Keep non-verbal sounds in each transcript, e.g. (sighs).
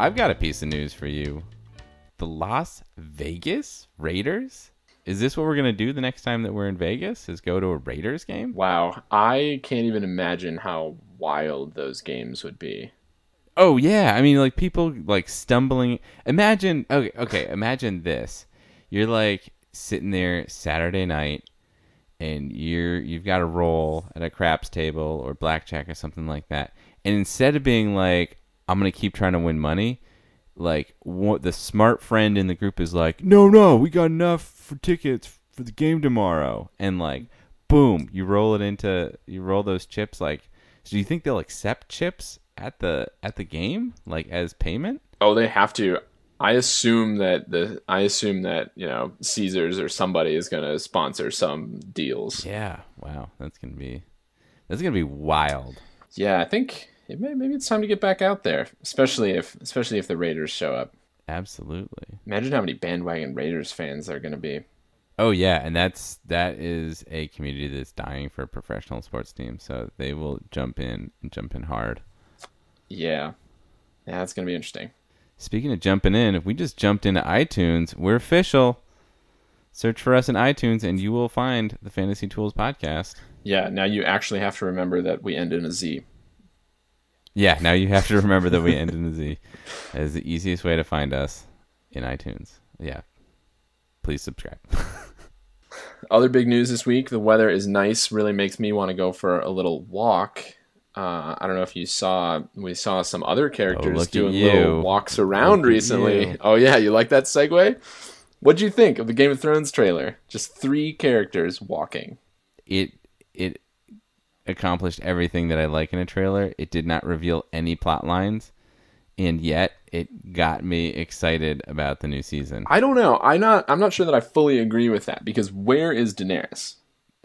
I've got a piece of news for you. The Las Vegas Raiders? Is this what we're going to do the next time that we're in Vegas? Is go to a Raiders game? Wow, I can't even imagine how wild those games would be. Oh yeah, I mean like people like stumbling. Imagine okay, okay, imagine this. You're like sitting there Saturday night and you're you've got a roll at a craps table or blackjack or something like that. And instead of being like I'm going to keep trying to win money, like what the smart friend in the group is like, "No, no, we got enough for tickets for the game tomorrow." And like boom, you roll it into you roll those chips like so do you think they'll accept chips at the at the game like as payment? Oh, they have to. I assume that the I assume that you know Caesars or somebody is going to sponsor some deals. Yeah, wow, that's gonna be that's gonna be wild. Yeah, I think may, maybe it's time to get back out there, especially if especially if the Raiders show up. Absolutely. Imagine how many bandwagon Raiders fans there are going to be. Oh yeah, and that's that is a community that's dying for a professional sports team, so they will jump in and jump in hard. Yeah, yeah, that's going to be interesting. Speaking of jumping in, if we just jumped into iTunes, we're official. Search for us in iTunes, and you will find the Fantasy Tools podcast. Yeah, now you actually have to remember that we end in a Z. Yeah, now you have to remember that we end in a Z. That is the easiest way to find us in iTunes. Yeah. Please subscribe. (laughs) Other big news this week: the weather is nice. Really makes me want to go for a little walk. Uh, I don't know if you saw. We saw some other characters at doing little walks around Look recently. Oh yeah, you like that segue? What'd you think of the Game of Thrones trailer? Just three characters walking. it it accomplished everything that I like in a trailer. It did not reveal any plot lines, and yet it got me excited about the new season. I don't know. I'm not. I'm not sure that I fully agree with that because where is Daenerys?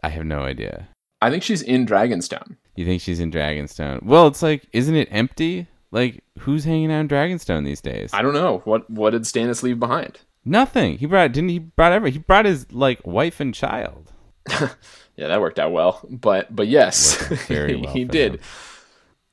I have no idea. I think she's in Dragonstone. You think she's in Dragonstone? Well, it's like, isn't it empty? Like, who's hanging out in Dragonstone these days? I don't know what. What did Stannis leave behind? Nothing. He brought didn't he brought every he brought his like wife and child. (laughs) Yeah, that worked out well. But but yes, (laughs) very well he did. him.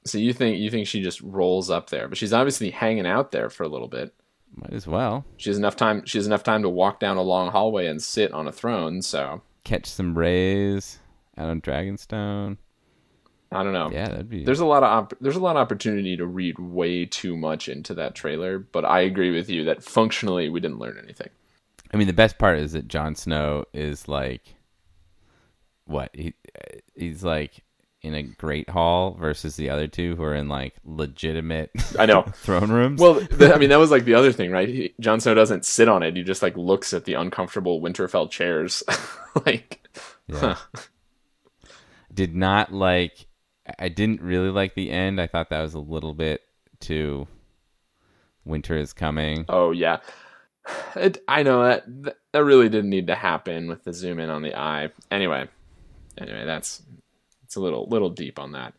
So you think you think she just rolls up there, but she's obviously hanging out there for a little bit. Might as well She has enough time. She has enough time to walk down a long hallway and sit on a throne. So catch some rays out on Dragonstone. I don't know. Yeah, that'd be. There's a lot of op- there's a lot of opportunity to read way too much into that trailer, but I agree with you that functionally we didn't learn anything. I mean, the best part is that Jon Snow is like, what he he's like in a great hall versus the other two who are in like legitimate I know. (laughs) throne rooms. Well, th- I mean that was like the other thing, right? He, Jon Snow doesn't sit on it; he just like looks at the uncomfortable Winterfell chairs. (laughs) like, Yeah. did not like. I didn't really like the end. I thought that was a little bit too. Winter is coming. oh yeah, it, I know that that really didn't need to happen with the zoom in on the eye. Anyway, anyway, that's it's a little little deep on that.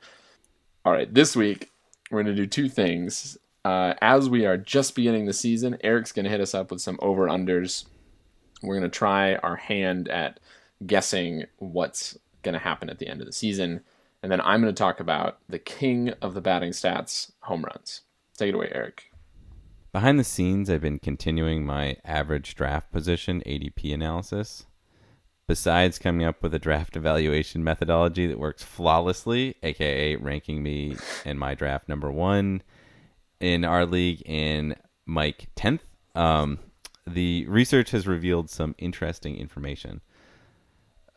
All right, this week we're gonna do two things. Uh, as we are just beginning the season, Eric's gonna hit us up with some over unders. We're gonna try our hand at guessing what's gonna happen at the end of the season, and then I'm gonna talk about the king of the batting stats, home runs. Take it away, Eric. Behind the scenes, I've been continuing my average draft position ADP analysis. Besides coming up with a draft evaluation methodology that works flawlessly, aka ranking me and my draft number one in our league in Mike 10th, um, the research has revealed some interesting information.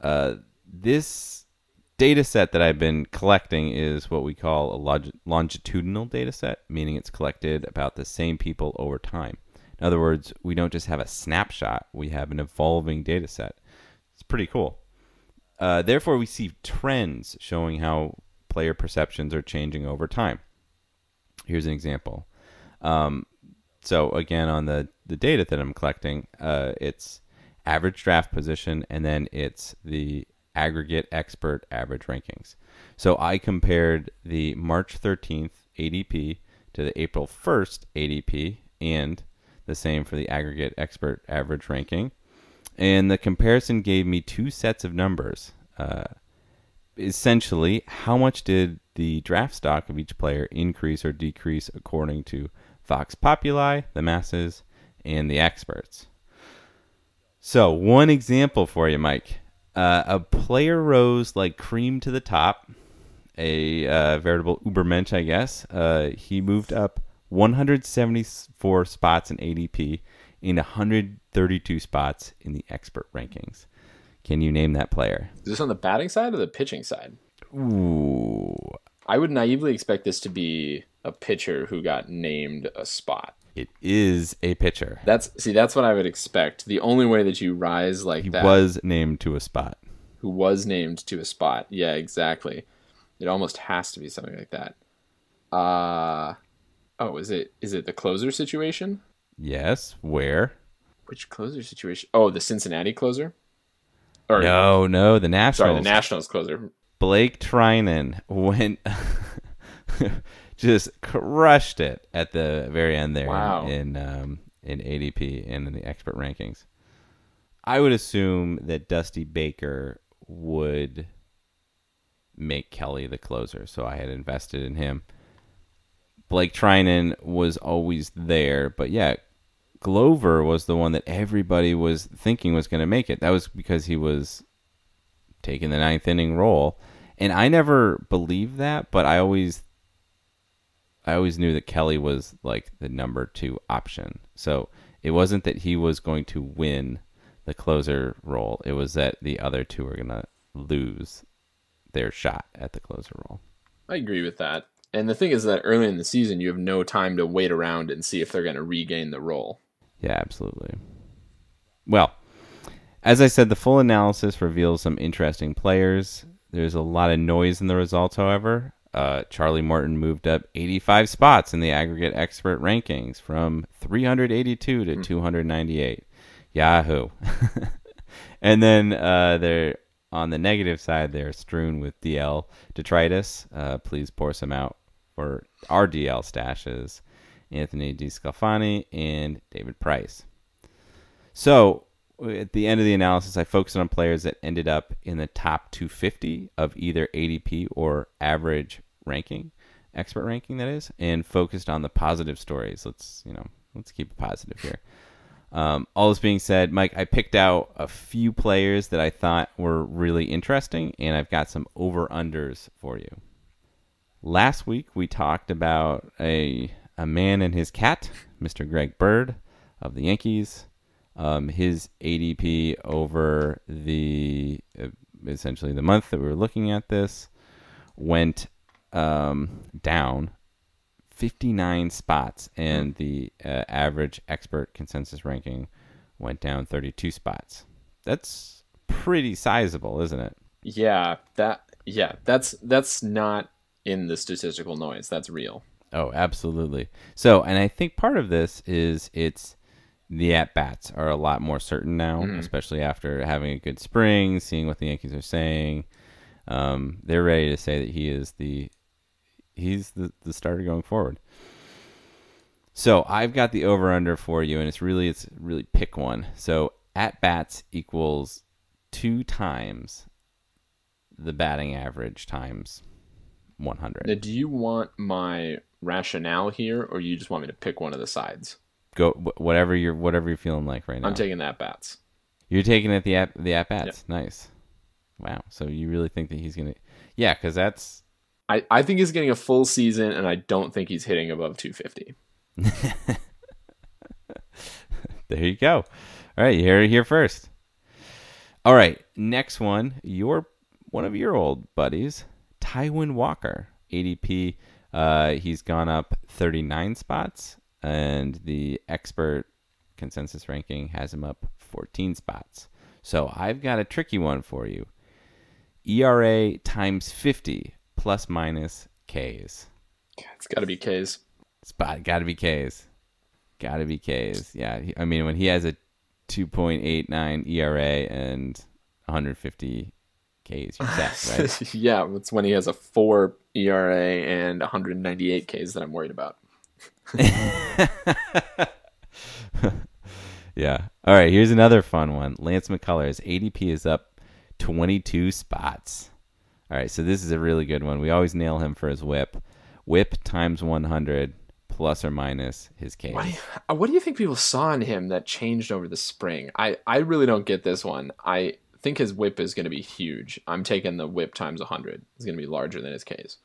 Uh, this data set that I've been collecting is what we call a log- longitudinal data set, meaning it's collected about the same people over time. In other words, we don't just have a snapshot, we have an evolving data set. It's pretty cool. Uh, therefore, we see trends showing how player perceptions are changing over time. Here's an example. Um, so again, on the the data that I'm collecting, uh, it's average draft position, and then it's the aggregate expert average rankings. So I compared the March 13th ADP to the April 1st ADP, and the same for the aggregate expert average ranking. And the comparison gave me two sets of numbers. Uh, essentially, how much did the draft stock of each player increase or decrease according to Vox Populi, the masses, and the experts? So, one example for you, Mike. Uh, a player rose like cream to the top, a uh, veritable Ubermensch, I guess. Uh, he moved up 174 spots in ADP in 132 spots in the expert rankings. Can you name that player? Is this on the batting side or the pitching side? Ooh. I would naively expect this to be a pitcher who got named a spot. It is a pitcher. That's see, that's what I would expect. The only way that you rise like he that, was named to a spot. who was named to a spot. Yeah, exactly. It almost has to be something like that. Uh oh, is it is it the closer situation? Yes. Where? Which closer situation? Oh, the Cincinnati closer. Or No, no, the Nationals. sorry, the Nationals closer. Blake Treinen went (laughs) just crushed it at the very end there Wow. in um, in ADP and in the expert rankings. I would assume that Dusty Baker would make Kelley the closer, so I had invested in him. Blake Treinen was always there, but yeah, Glover was the one that everybody was thinking was going to make it. That was because he was taking the ninth inning role, and I never believed that, but I always, I always knew that Kelley was like the number two option. So it wasn't that he was going to win the closer role; it was that the other two were going to lose their shot at the closer role. I agree with that. And the thing is that early in the season, you have no time to wait around and see if they're going to regain the role. Yeah, absolutely. Well, as I said, the full analysis reveals some interesting players. There's a lot of noise in the results, however. Uh, Charlie Morton moved up 85 spots in the aggregate expert rankings from 382 to 298. Yahoo. (laughs) and then uh, they're on the negative side, they're strewn with DL detritus. Uh, please pour some out for our DL stashes. Anthony DeSclafani and David Price. So at the end of the analysis, I focused on players that ended up in the top 250 of either ADP or average ranking, expert ranking that is, and focused on the positive stories. Let's you know, let's keep it positive here. Um, all this being said, Mike, I picked out a few players that I thought were really interesting, and I've got some over unders for you. Last week we talked about a a man and his cat, Mr. Greg Bird of the Yankees. Um, his ADP over the uh, essentially the month that we were looking at this went um, down 59 spots, and the uh, average expert consensus ranking went down 32 spots. That's pretty sizable, isn't it? Yeah, that yeah, that's that's not in the statistical noise. That's real. Oh, absolutely. So, and I think part of this is it's the at bats are a lot more certain now, especially after having a good spring, seeing what the Yankees are saying. Um, they're ready to say that he is the he's the, the starter going forward. So I've got the over under for you, and it's really it's really pick one. So at bats equals two times the batting average times one hundred. Now, do you want my rationale here, or you just want me to pick one of the sides? Go whatever you're whatever you're feeling like right now. I'm taking that bats. You're taking it the at the at bats. Nice. Wow. So you really think that he's gonna? Yeah, because that's I, I think he's getting a full season, and I don't think he's hitting above 250. (laughs) there. You go. All right, you hear it here first. All right, next one. Your one of your old buddies, Taijuan Walker, ADP. Uh, he's gone up 39 spots, and the expert consensus ranking has him up 14 spots. So I've got a tricky one for you. ERA times 50 plus minus Ks. It's got to be K's. Spot got to be Ks. Got to be Ks. Yeah, I mean when he has a 2.89 ERA and 150 Ks, you're set, right? (laughs) yeah, it's when he has a four ERA and 198 Ks that I'm worried about. (laughs) yeah. All right, here's another fun one. Lance McCullers ADP is up 22 spots. All right, so this is a really good one. We always nail him for his whip. Whip times 100 plus or minus his Ks. What do, you, uh, what do you think people saw in him that changed over the spring? I, I really don't get this one. I think his whip is going to be huge. I'm taking the whip times 100. It's going to be larger than his Ks.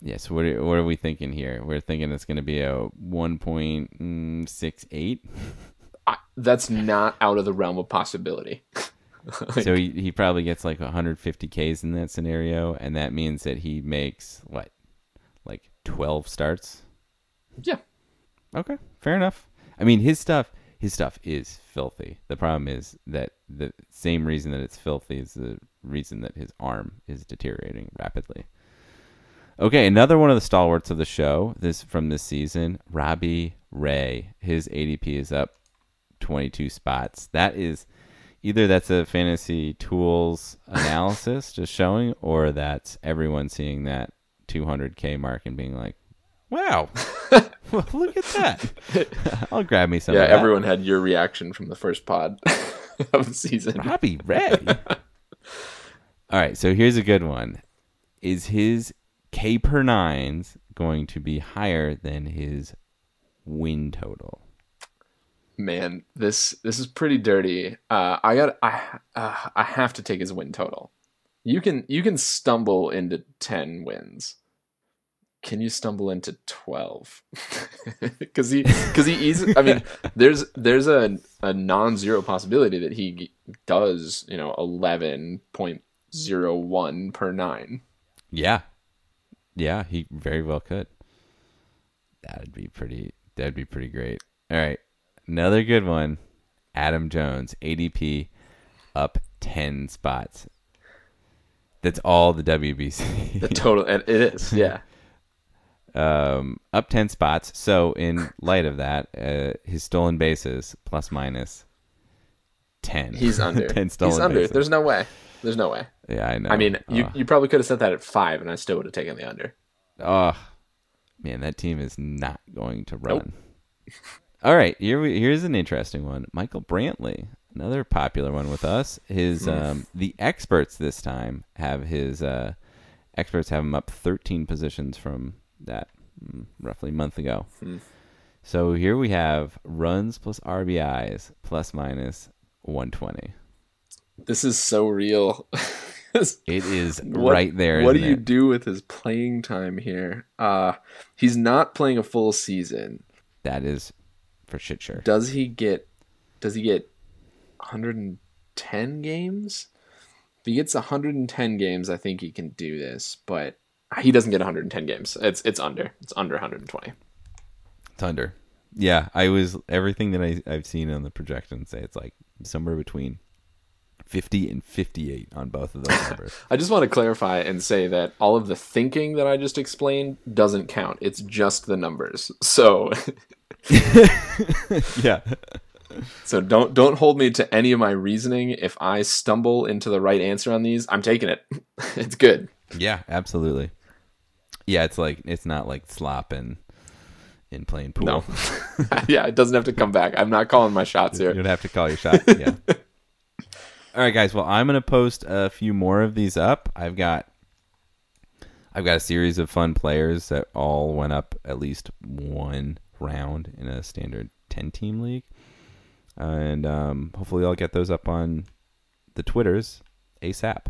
Yes, what are, what are we thinking here? We're thinking it's going to be a 1.68. Mm, that's not out of the realm of possibility. (laughs) so he, he probably gets like 150 Ks in that scenario, and that means that he makes what, like 12 starts? Yeah. Okay, fair enough. I mean, his stuff his stuff is filthy. The problem is that the same reason that it's filthy is the reason that his arm is deteriorating rapidly. Okay, another one of the stalwarts of the show this from this season, Robbie Ray. His ADP is up 22 spots. That is either that's a fantasy tools analysis (laughs) just showing or that's everyone seeing that 200k mark and being like, "Wow. (laughs) well, look at that. (laughs) I'll grab me some yeah, of that." everyone had your reaction from the first pod of the season. Robbie Ray. All right, so here's a good one. Is his K per nines going to be higher than his win total? Man, this this is pretty dirty. Uh, I got I uh, I have to take his win total. You can you can stumble into ten wins. Can you stumble into twelve? (laughs) Because he because he easy. I mean, (laughs) there's there's a a non-zero possibility that he does you know eleven point zero one per nine. Yeah. Yeah, he very well could. That'd be pretty that'd be pretty great. All right. Another good one. Adam Jones, ADP up 10 spots. That's all the WBC. The total and it is (laughs) yeah. um, up 10 spots. So, in light of that, uh, his stolen bases plus minus 10. He's under. (laughs) 10 stolen He's under. bases. There's no way. There's no way. Yeah, I know. I mean, you, you probably could have set that at five, and I still would have taken the under. oh, man, that team is not going to run. (laughs) All right, here we, here's an interesting one. Michael Brantley, another popular one with us. His Hmm. um, the experts this time have his uh, experts have him up 13 positions from that mm, roughly a month ago. Hmm. So here we have runs plus RBIs plus minus 120. This is so real. (laughs) It is What- right there. What do you it? do with his playing time here? Uh he's not playing a full season. That is for shit sure. Does he get does he get 110 games? If he gets 110 games, I think he can do this, but he doesn't get 110 games. It's it's under. It's under 120. It's under. Yeah, I was everything that I, I've seen on the projections say it's like somewhere between 50 and 58 on both of those (laughs) numbers. I just want to clarify and say that all of the thinking that I just explained doesn't count. It's just the numbers. So (laughs) yeah. So don't don't hold me to any of my reasoning. If I stumble into the right answer on these, I'm taking it. (laughs) it's good. Yeah, absolutely. Yeah, it's like it's not like slop and in playing pool. No. yeah, it doesn't have to come back. I'm not calling my shots here. You here. don't have to call your shot. Yeah. All right, guys. Well, I'm gonna post a few more of these up. I've got, I've got a series of fun players that all went up at least one round in a standard 10 team league, and um, hopefully I'll get those up on the Twitters ASAP.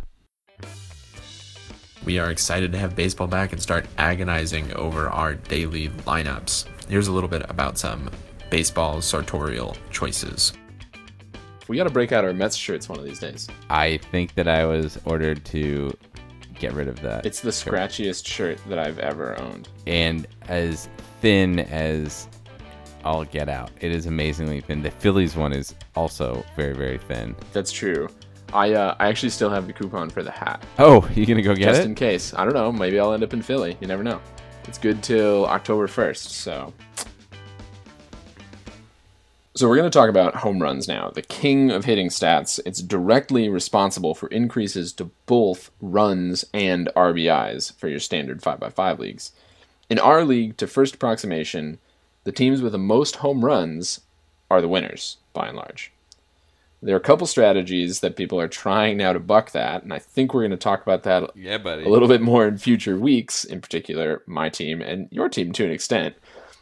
We are excited to have baseball back and start agonizing over our daily lineups. Here's a little bit about some baseball sartorial choices. We got to break out our Mets shirts one of these days. I think that I was ordered to get rid of that. It's the scratchiest shirt that I've ever owned. and as thin as all get out. It is amazingly thin. The Phillies one is also very very thin. That's true. I uh, I actually still have the coupon for the hat, Oh, you gonna go get just it? Just in case. I don't know. Maybe I'll end up in Philly. You never know. It's good till October first. So. So we're going to talk about home runs now. The king of hitting stats. It's directly responsible for increases to both runs and RBIs for your standard 5x5 leagues. In our league, to first approximation, the teams with the most home runs are the winners, by and large. There are a couple strategies that people are trying now to buck that, and I think we're going to talk about that yeah, buddy. a little bit more in future weeks, in particular, my team and your team to an extent.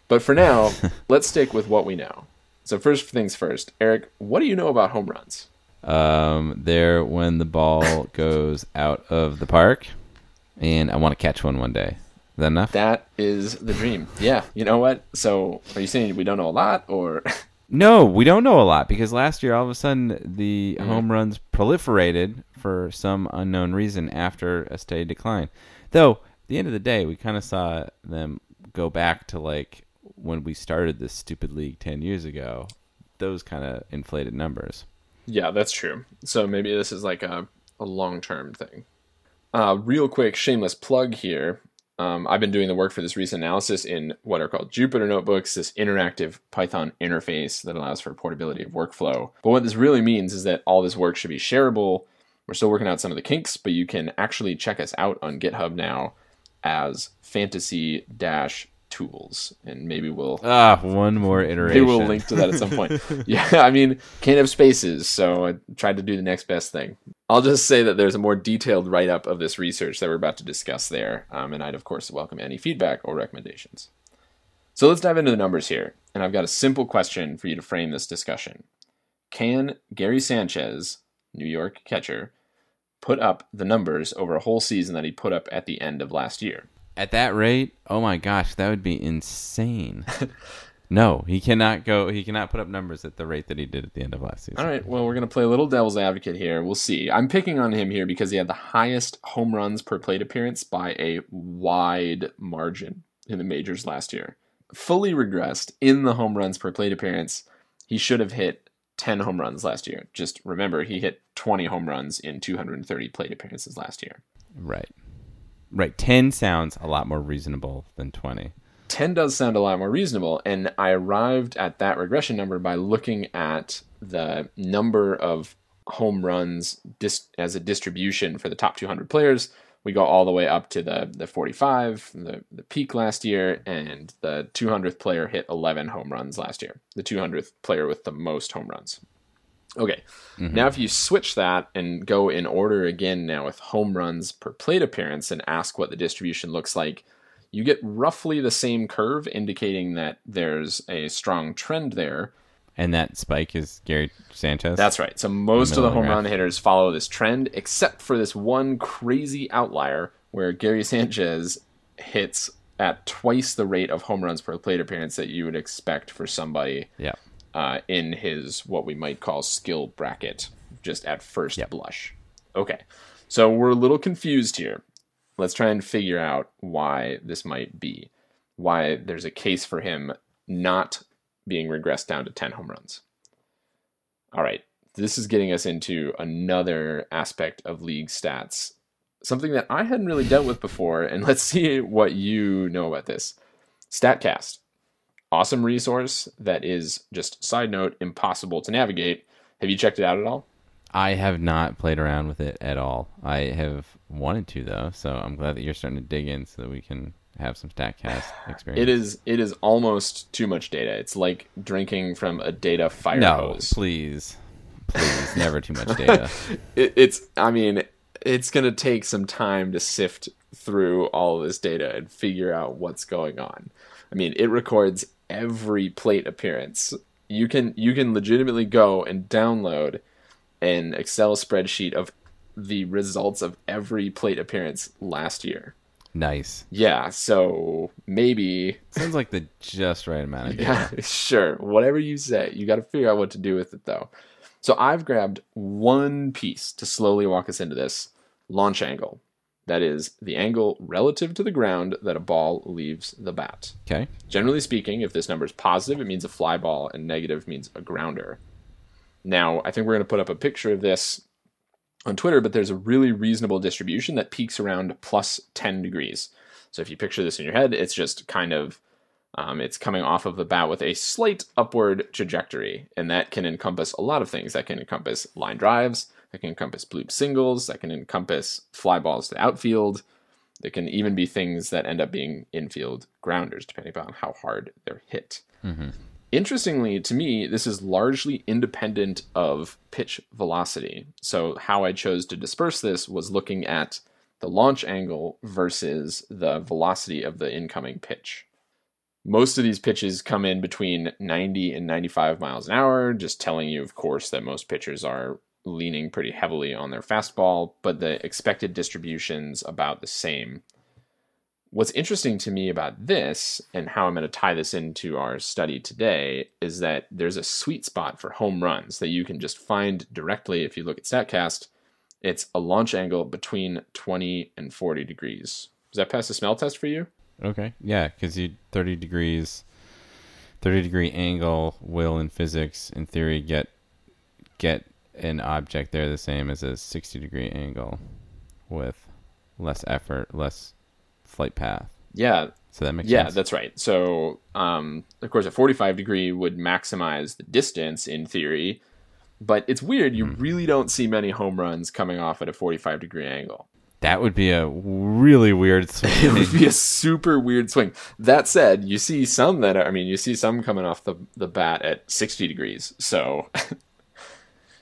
But for now, (laughs) let's stick with what we know. So, first things first, Eric, what do you know about home runs? Um, there when the ball (laughs) goes out of the park, and I want to catch one one day. Is that enough? That is the dream. Yeah, you know what? So, are you saying we don't know a lot, or (laughs) No, we don't know a lot because last year all of a sudden the Mm-hmm. home runs proliferated for some unknown reason after a steady decline. Though, at the end of the day, we kind of saw them go back to like when we started this stupid league 10 years ago. Those kind of inflated numbers. Yeah, that's true. So maybe this is like a, a long term thing. Uh, real quick, shameless plug here. Um, I've been doing the work for this recent analysis in what are called Jupyter Notebooks, this interactive Python interface that allows for portability of workflow. But what this really means is that all this work should be shareable. We're still working out some of the kinks, but you can actually check us out on GitHub now as fantasy dash tools. And maybe we'll Ah, one more iteration. Maybe we'll link to that at some point. (laughs) yeah, I mean, can't have spaces, so I tried to do the next best thing. I'll just say that there's a more detailed write up of this research that we're about to discuss there, um, and I'd, of course, welcome any feedback or recommendations. So let's dive into the numbers here, and I've got a simple question for you to frame this discussion. Can Gary Sanchez, New York catcher, put up the numbers over a whole season that he put up at the end of last year? At that rate, oh my gosh, that would be insane. (laughs) no, he cannot go. He cannot put up numbers at the rate that he did at the end of last season. All right, well, we're going to play a little devil's advocate here. We'll see. I'm picking on him here because he had the highest home runs per plate appearance by a wide margin in the majors last year. Fully regressed in the home runs per plate appearance. He should have hit 10 home runs last year. Just remember, he hit 20 home runs in 230 plate appearances last year. Right. Right. 10 sounds a lot more reasonable than 20. 10 does sound a lot more reasonable and i arrived at that regression number by looking at the number of home runs dis- as a distribution for the top 200 players we go all the way up to the, the 45 the, the peak last year and the 200th player hit 11 home runs last year the 200th player with the most home runs okay mm-hmm. now if you switch that and go in order again now with home runs per plate appearance and ask what the distribution looks like you get roughly the same curve indicating that there's a strong trend there. And that spike is Gary Sanchez. That's right. So most of the of the home run hitters follow this trend, except for this one crazy outlier where Gary Sanchez hits at twice the rate of home runs per plate appearance that you would expect for somebody yeah. Uh, in his what we might call skill bracket, just at first Yep. blush. Okay, so we're a little confused here. Let's try and figure out why this might be, why there's a case for him not being regressed down to 10 home runs. All right, this is getting us into another aspect of league stats, something that I hadn't really dealt with before, and (laughs) let's see what you know about this. StatCast awesome resource that is just side note impossible to navigate. Have you checked it out at all? I have not played around with it at all. I have wanted to though, so I'm glad that you're starting to dig in so that we can have some Statcast (sighs) experience. It is it is almost too much data. It's like drinking from a data fire No, hose. please, please, (laughs) never too much data. (laughs) It, it's I mean it's gonna take some time to sift through all of this data and figure out what's going on. I mean it records every plate appearance. You can you can legitimately go and download an Excel spreadsheet of the results of every plate appearance last year. Nice. Yeah, so maybe Sounds like the just right amount of (laughs) data. yeah, sure. Whatever you say, you got to figure out what to do with it though. So I've grabbed one piece to slowly walk us into this launch angle. That is the angle relative to the ground that a ball leaves the bat. Okay. Generally speaking, if this number is positive, it means a fly ball, and negative means a grounder. Now, I think we're going to put up a picture of this on Twitter, but there's a really reasonable distribution that peaks around plus 10 degrees. So if you picture this in your head, it's just kind of um, it's coming off of the bat with a slight upward trajectory, and that can encompass a lot of things. That can encompass line drives, that can encompass bloop singles, that can encompass fly balls to outfield. There can even be things that end up being infield grounders, depending upon how hard they're hit. Mm-hmm. Interestingly, to me, this is largely independent of pitch velocity. So, how I chose to disperse this was looking at the launch angle versus the velocity of the incoming pitch. Most of these pitches come in between 90 and 95 miles an hour, just telling you, of course, that most pitchers are leaning pretty heavily on their fastball, but the expected distribution's about the same. What's interesting to me about this and how I'm going to tie this into our study today is that there's a sweet spot for home runs that you can just find directly if you look at StatCast. It's a launch angle between 20 and 40 degrees. Does that pass the smell test for you? Okay. Yeah, because you 30 degrees, 30 degree angle will in physics, in theory, get get an object there the same as a 60 degree angle with less effort, less flight path. Yeah. So that makes yeah, sense. that's right. So, um, of course, a 45 degree would maximize the distance in theory, but it's weird. You Hmm. really don't see many home runs coming off at a 45 degree angle. That would be a really weird (laughs) It would be a super weird swing. That said, you see some that are, I mean, you see some coming off the, the bat at 60 degrees. So, (laughs)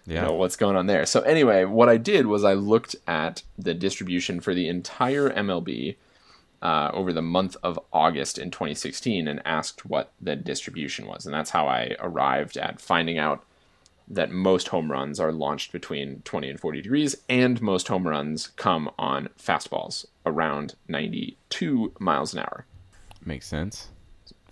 you yeah. know what's going on there. So anyway, what I did was I looked at the distribution for the entire MLB uh, over the month of August in 2016 and asked what the distribution was, and that's how I arrived at finding out that most home runs are launched between 20 and 40 degrees, and most home runs come on fastballs around 92 miles an hour. Makes sense.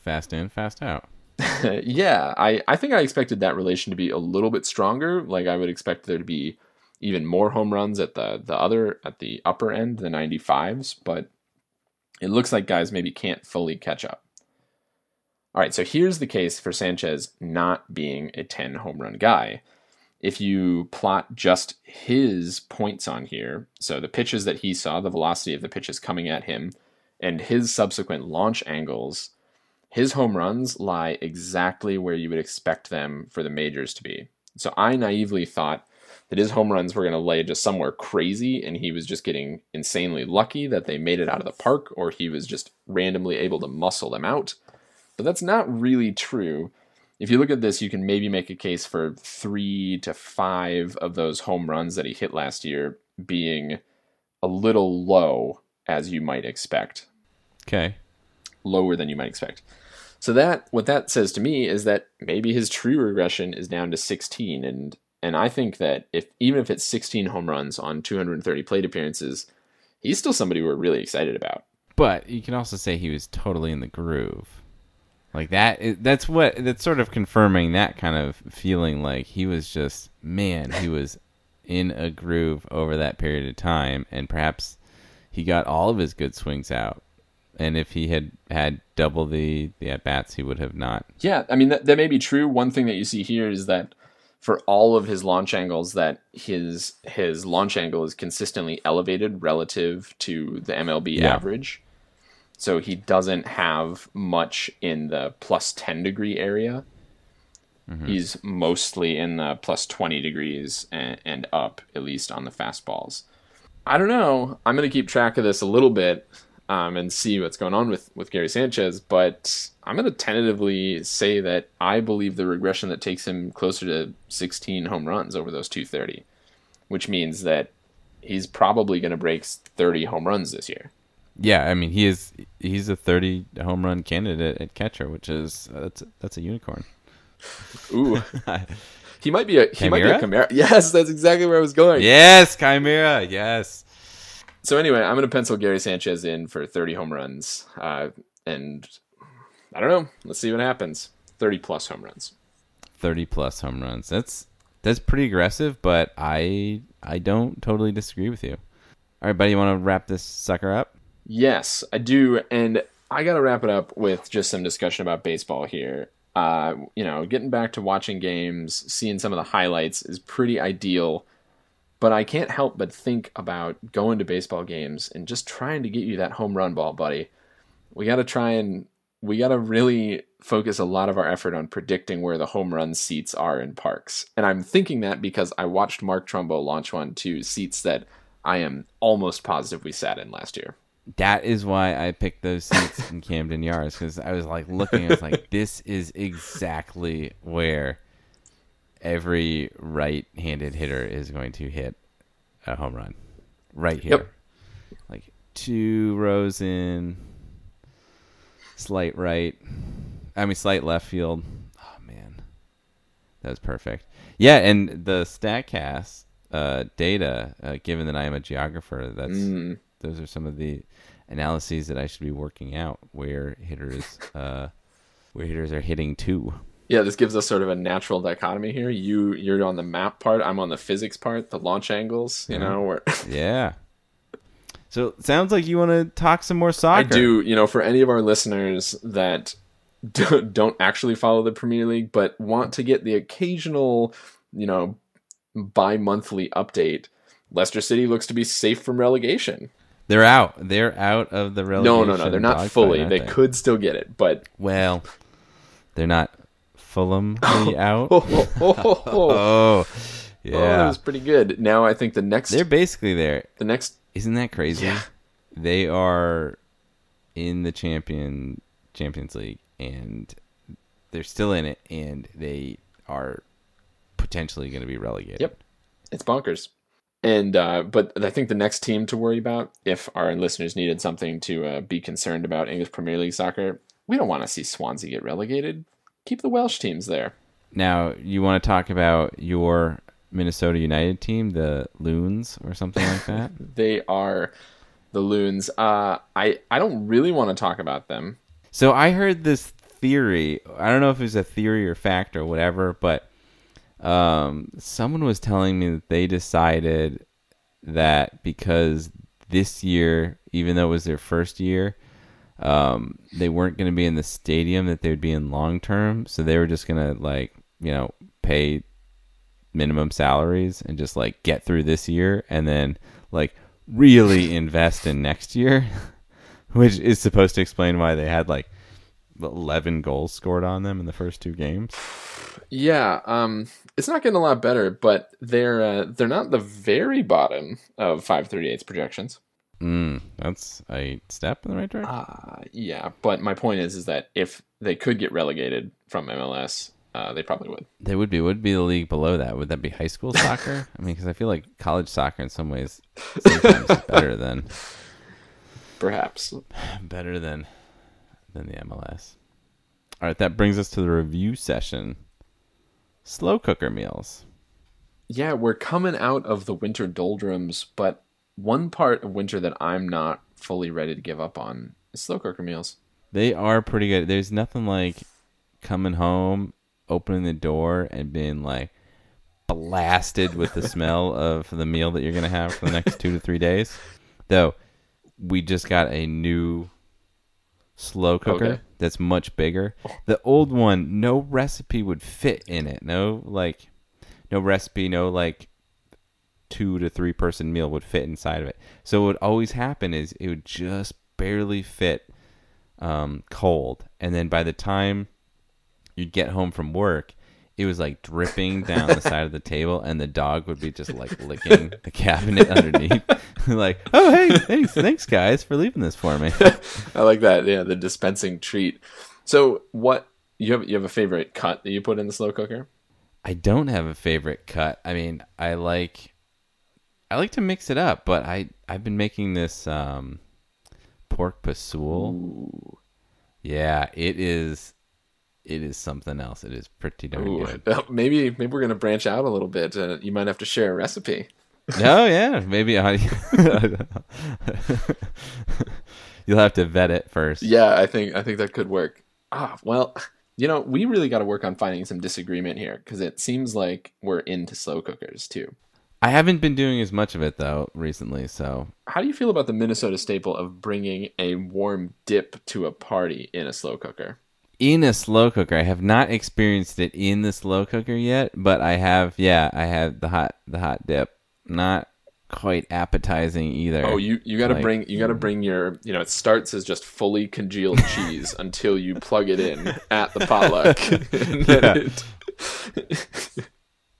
Fast in, fast out. (laughs) yeah, I, I think I expected that relation to be a little bit stronger. Like I would expect there to be even more home runs at the the other at the upper end, the 95s, but it looks like guys maybe can't fully catch up. All right, so here's the case for Sanchez not being a 10 home run guy. If you plot just his points on here, so the pitches that he saw, the velocity of the pitches coming at him, and his subsequent launch angles, his home runs lie exactly where you would expect them for the majors to be. So I naively thought that his home runs were going to lay just somewhere crazy and he was just getting insanely lucky that they made it out of the park or he was just randomly able to muscle them out. But that's not really true. If you look at this, you can maybe make a case for three to five of those home runs that he hit last year being a little low, as you might expect Okay. lower than you might expect. So that what that says to me is that maybe his true regression is down to 16 and and I think that if even if it's 16 home runs on 230 plate appearances, he's still somebody we're really excited about. But you can also say he was totally in the groove. Like that that's what that's sort of confirming that kind of feeling like he was just man, he was in a groove over that period of time and perhaps he got all of his good swings out. And if he had had double the the at bats, he would have not. Yeah, I mean that, that may be true. One thing that you see here is that for all of his launch angles that his his launch angle is consistently elevated relative to the MLB Yeah. average. So he doesn't have much in the plus 10 degree area. Mm-hmm. He's mostly in the plus 20 degrees and, and up, at least on the fastballs. I don't know. I'm going to keep track of this a little bit um, and see what's going on with, with Gary Sanchez, but I'm going to tentatively say that I believe the regression that takes him closer to 16 home runs over those 230, which means that he's probably going to break 30 home runs this year. Yeah, I mean he is he's a 30 home run candidate at catcher, which is that's that's a unicorn. Ooh. (laughs) He might be a he might be a Chimera? Chimera. Yes, that's exactly where I was going. yes, Chimera. Yes. So anyway, I'm going to pencil Gary Sanchez in for 30 home runs, uh, and I don't know. Let's see what happens. 30 plus home runs. 30 plus home runs. That's that's pretty aggressive, but I I don't totally disagree with you. All right, buddy, you want to wrap this sucker up? Yes, I do, and I got to wrap it up with just some discussion about baseball here. Uh, you know, getting back to watching games, seeing some of the highlights is pretty ideal. But I can't help but think about going to baseball games and just trying to get you that home run ball, buddy. We got to try and we got to really focus a lot of our effort on predicting where the home run seats are in parks. And I'm thinking that because I watched Mark Trumbo launch one to seats that I am almost positive we sat in last year. That is why I picked those seats in (laughs) Camden Yards because I was like looking. I was like, this is exactly where every right-handed hitter is going to hit a home run, right here. Yep. Like two rows in, slight right. I mean, slight left field. Oh man, that was perfect. Yeah, and the Statcast uh, data, uh, given that I am a geographer, that's Mm. those are some of the analyses that I should be working out where hitters uh, where hitters are hitting to. Yeah, this gives us sort of a natural dichotomy here. You you're on the map part, I'm on the physics part, the launch angles, you mm-hmm. know, where (laughs) Yeah. So it sounds like you want to talk some more soccer. I do, you know, for any of our listeners that (laughs) don't, actually follow the Premier League but want to get the occasional, you know, bi-monthly update, Leicester City looks to be safe from relegation. They're out. They're out of the relegation. no, no, no. they're not fully. aren't They could still get it, but Well, they're not Fulham (laughs) out. oh, oh, oh, oh, oh. (laughs) Oh, that was pretty good. Now I think the next they're basically there. the next Isn't that crazy? Yeah. They are in the champion Champions League and they're still in it and they are potentially going to be relegated. Yep. It's bonkers. And uh, but I think the next team to worry about, if our listeners needed something to uh, be concerned about English Premier League soccer, we don't want to see Swansea get relegated. Keep the Welsh teams there. Now, you want to talk about your Minnesota United team, the Loons or something like that? (laughs) They are the Loons. Uh, I I don't really want to talk about them. So I heard this theory. I don't know if it was a theory or fact or whatever, but um, someone was telling me that they decided that because this year, even though it was their first year, um, they weren't going to be in the stadium that they would be in long term. So they were just going to like you know pay minimum salaries and just like get through this year and then like really invest in next year. (laughs) which is supposed to explain why they had like 11 goals scored on them in the first two games. Yeah, um, it's not getting a lot better, but they're uh, they're not the very bottom of 538's projections. Mm, that's a step in the right direction. Uh, yeah, but my point is, is that if they could get relegated from MLS, uh, they probably would. they would be would be the league below that. Would that be high school (laughs) soccer? I mean, because I feel like college soccer in some ways sometimes better than (laughs) Perhaps. better than than the MLS. All right, that brings us to the review session. Slow cooker meals. Yeah, we're coming out of the winter doldrums, but one part of winter that I'm not fully ready to give up on is slow cooker meals. They are pretty good. There's nothing like coming home, opening the door, and being like blasted with the smell (laughs) of the meal that you're gonna have for the next two to three days. Though we just got a new slow cooker Okay. that's much bigger. The old one, no recipe would fit in it. No like no recipe, no like two to three person meal would fit inside of it. So what would always happen is it would just barely fit um, cold, and then by the time you'd get home from work, it was like dripping down the side of the table, and the dog would be just like licking the cabinet underneath, (laughs) like, "Oh hey, thanks, thanks guys for leaving this for me." (laughs) I like that. Yeah, the dispensing treat. So, what you have? You have a favorite cut that you put in the slow cooker? I don't have a favorite cut. I mean, I like I like to mix it up, but I I've been making this um, pork posole. Yeah, it is. It is something else. It is pretty darn Ooh, good. maybe maybe we're gonna branch out a little bit. Uh, you might have to share a recipe. (laughs) Oh yeah, maybe I. (laughs) You'll have to vet it first. Yeah, I think I think that could work. Ah, well, you know, we really got to work on finding some disagreement here because it seems like we're into slow cookers too. I haven't been doing as much of it though recently, so How do you feel about the Minnesota staple of bringing a warm dip to a party in a slow cooker? in a slow cooker. I have not experienced it in the slow cooker yet, but I have. Yeah, I have the hot the hot dip. Not quite appetizing either. Oh, you you got to Like- bring you got to bring your you know it starts as just fully congealed (laughs) cheese until you plug it in at the potluck. (laughs) (laughs) Yeah. it-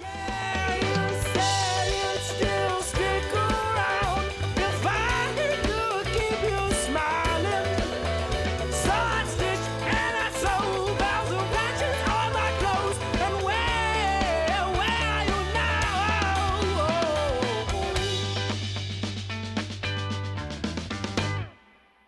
Yeah!